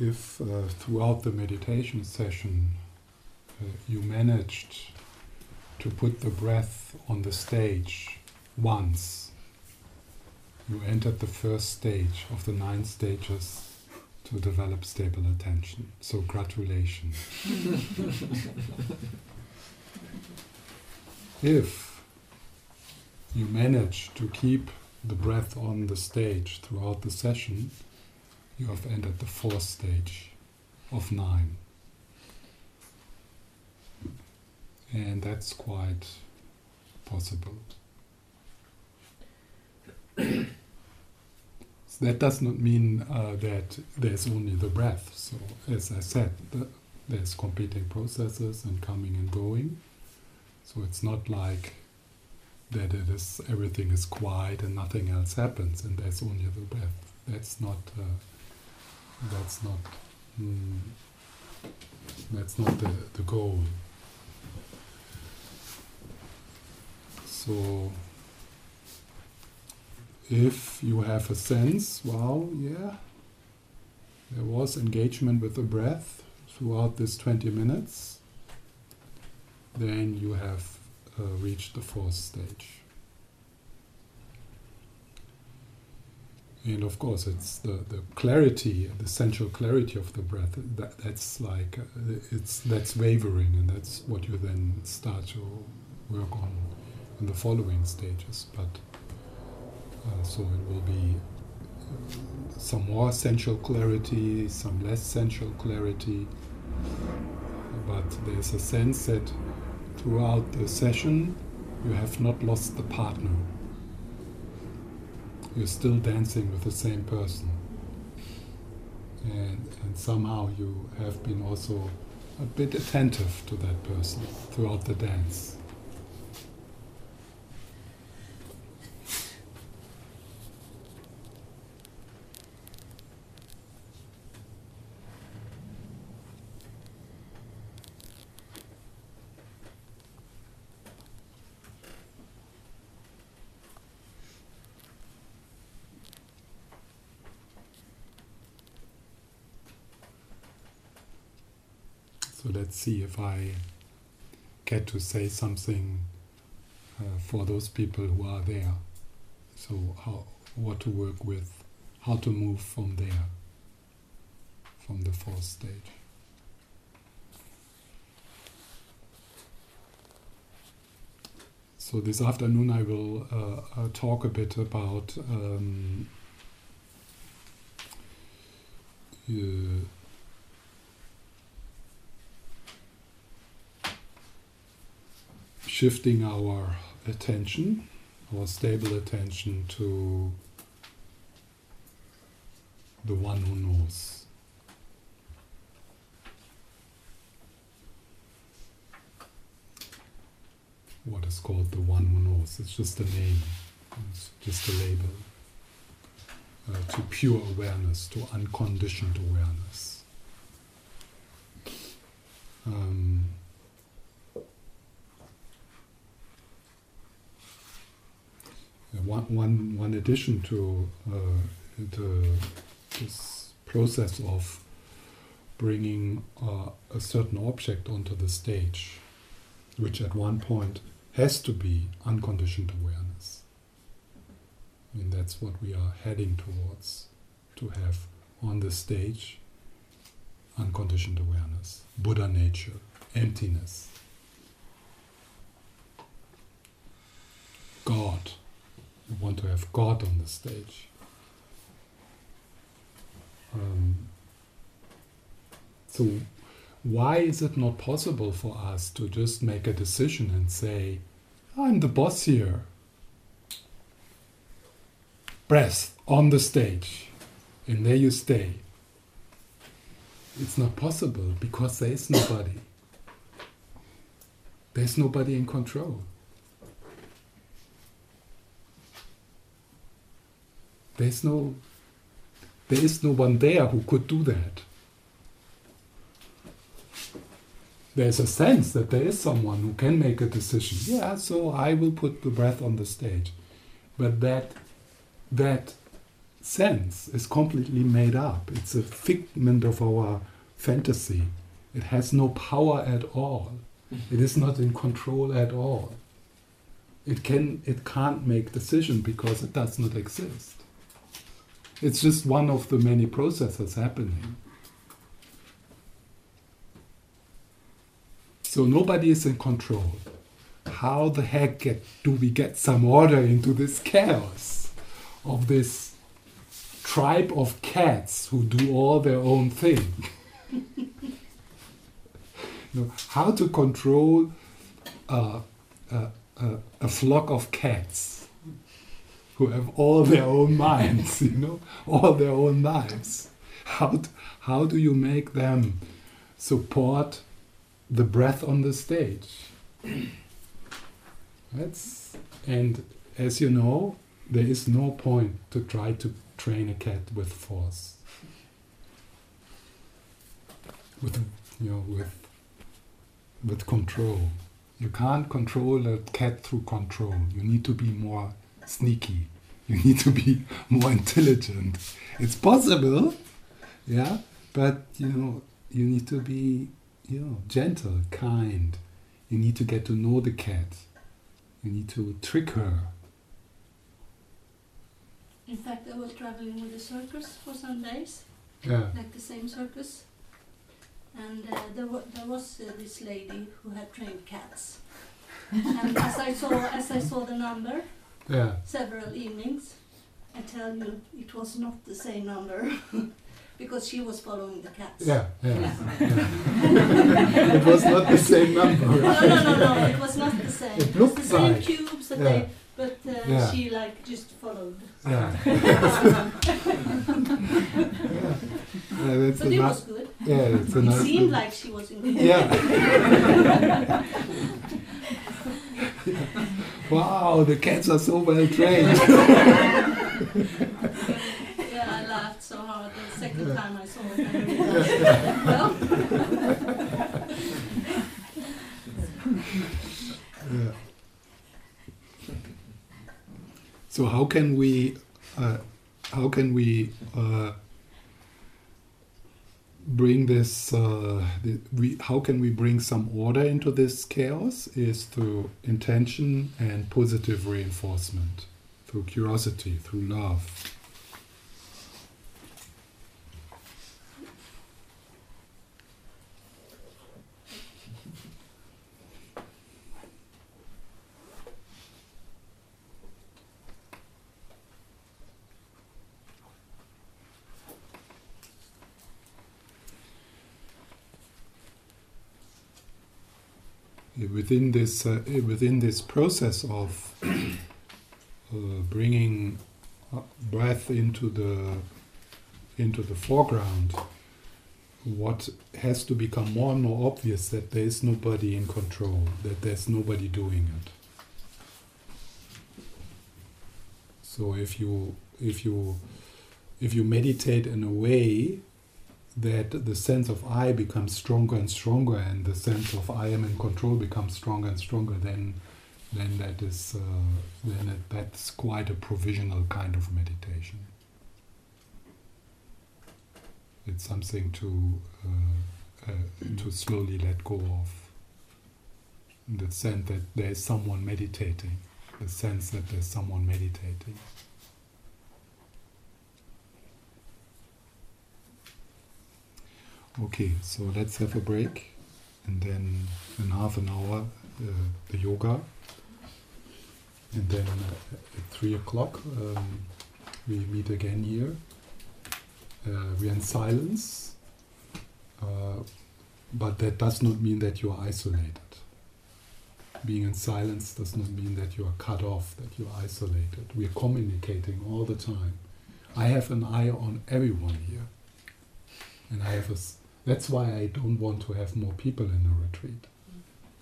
if uh, throughout the meditation session uh, you managed to put the breath on the stage once, you entered the first stage of the nine stages to develop stable attention. So, gratulations. if you manage to keep the breath on the stage throughout the session, you have entered the fourth stage of nine. And that's quite possible. so that does not mean uh, that there's only the breath. So, as I said, the, there's competing processes and coming and going. So it's not like that it is everything is quiet and nothing else happens and there's only the breath. That's not. Uh, that's not. Mm, that's not the, the goal. So, if you have a sense, wow, yeah, there was engagement with the breath throughout this 20 minutes, then you have uh, reached the fourth stage. And of course, it's the, the clarity, the central clarity of the breath. That, that's like it's that's wavering, and that's what you then start to work on in the following stages. But uh, so it will be uh, some more central clarity, some less central clarity. But there's a sense that throughout the session you have not lost the partner you're still dancing with the same person. And, and somehow you have been also a bit attentive to that person throughout the dance. Let's see if I get to say something uh, for those people who are there. So how what to work with, how to move from there, from the fourth stage. So this afternoon I will uh, uh, talk a bit about um, uh, shifting our attention, our stable attention to the one who knows. What is called the one who knows. It's just a name, it's just a label. Uh, to pure awareness, to unconditioned awareness. Um, one, one, addition to uh, the, this process of bringing uh, a certain object onto the stage, which at one point has to be unconditioned awareness. I mean, that's what we are heading towards to have on the stage unconditioned awareness, Buddha nature, emptiness, God you want to have God on the stage. Um, so, why is it not possible for us to just make a decision and say, I'm the boss here? Breath on the stage, and there you stay. It's not possible because there is nobody. There's nobody in control. There's no, there is no one there who could do that. There's a sense that there is someone who can make a decision. Yeah, so I will put the breath on the stage. But that, that sense is completely made up. It's a figment of our fantasy. It has no power at all. It is not in control at all. It can it can't make decision because it does not exist. It's just one of the many processes happening. So nobody is in control. How the heck get, do we get some order into this chaos of this tribe of cats who do all their own thing? know, how to control uh, uh, uh, a flock of cats who have all their own minds, you know, all their own lives. How, how do you make them support the breath on the stage? That's, and as you know, there is no point to try to train a cat with force. With, you know, with, with control. You can't control a cat through control. You need to be more sneaky. You need to be more intelligent. It's possible, yeah, but you know, you need to be, you know, gentle, kind. You need to get to know the cat. You need to trick her. In fact, I was traveling with a circus for some days, Yeah, like the same circus. And uh, there, wa- there was uh, this lady who had trained cats. and as I saw, as I saw the number, yeah, several evenings, I tell you, it was not the same number, because she was following the cats. yeah, yeah. yeah. it was not the same number. No, no, no, no, it was not the same. It was the same like. cubes that Yeah. they, but uh, Yeah. she like just followed. Yeah. yeah, that's But it was good. yeah, it's a It seemed like she was in the Yeah. Wow, the cats are so well trained. Yeah, I laughed so hard the second Yeah. time I saw it. I realized, well, Yeah. So how can we, uh, how can we uh, bring this? Uh, the, we, how can we bring some order into this chaos? Is through intention and positive reinforcement, through curiosity, through love. Within this uh, within this process of uh, bringing uh, breath into the into the foreground, what has to become more and more obvious that there is nobody in control, that there's nobody doing it. So if you if you if you meditate in a way that the sense of I becomes stronger and stronger, and the sense of I am in control becomes stronger and stronger, then then that is uh, then it, that's quite a provisional kind of meditation. It's something to uh, uh, to slowly let go of. The sense that there is someone meditating, the sense that there's someone meditating. Okay, so let's have a break, and then in half an hour uh, the yoga, and then at three o'clock um, we meet again here. Uh, we are in silence, uh, but that does not mean that you are isolated. Being in silence does not mean that you are cut off, that you are isolated. We are communicating all the time. I have an eye on everyone here, and I have a. That's why I don't want to have more people in a retreat,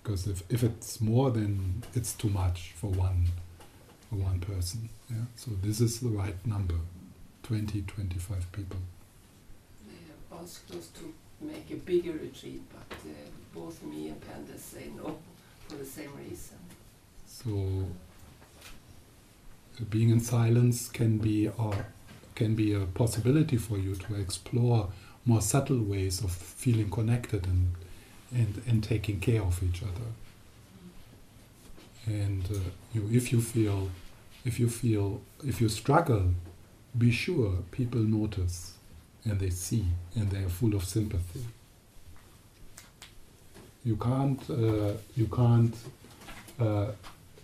because if, if it's more, then it's too much for one for one person. Yeah. So this is the right number, 20, 25 people. They have asked us to make a bigger retreat, but uh, both me and Panda say no for the same reason. So uh, being in silence can be our can be a possibility for you to explore more subtle ways of feeling connected and and, and taking care of each other. And uh, you, if you feel, if you feel, if you struggle, be sure people notice and they see and they are full of sympathy. You can't, uh, you can't uh,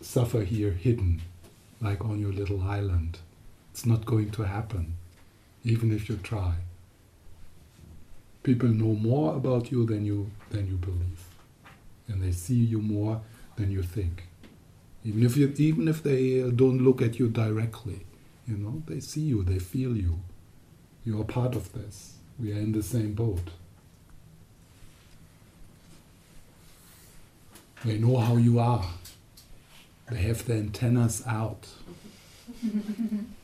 suffer here hidden, like on your little island. It's not going to happen, even if you try. People know more about you than you than you believe, and they see you more than you think. Even if you, even if they uh, don't look at you directly, you know, they see you, they feel you. You are part of this. We are in the same boat. They know how you are. They have the antennas out.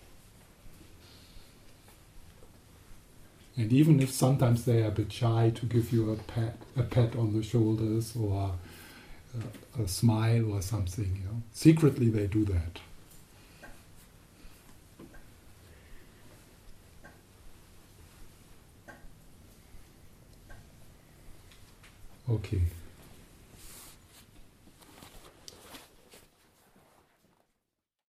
and even if sometimes they are a bit shy to give you a pat, a pat on the shoulders or a, a smile or something, you know, secretly they do that. Okay.